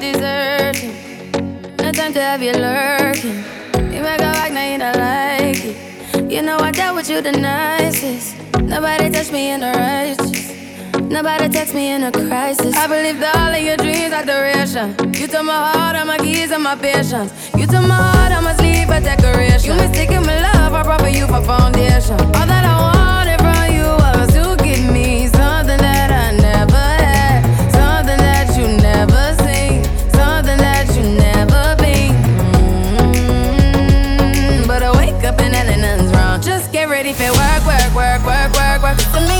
I deserve No time to have you lurking. You make a back, now you don't like it. You know I dealt with you the nicest. Nobody touched me in the righteous. Nobody text me in a crisis. I believed all of your dreams are duration. You took my heart, all my keys, and my patience. You took my heart, I must leave a decoration. You mistaken ready for work, work, work, work, work, work. Me,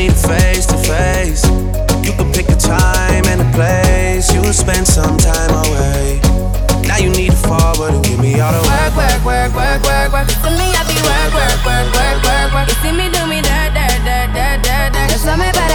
Need a face to face. You can pick a time and a place. You'll spend some time away. Now you need to forward and give me all the Work, work, work, work, work, work. To me, I be work, work, work, work, work, work. You see me do me dirt, dirt, dirt, dirt, dirt, dirt. There's something about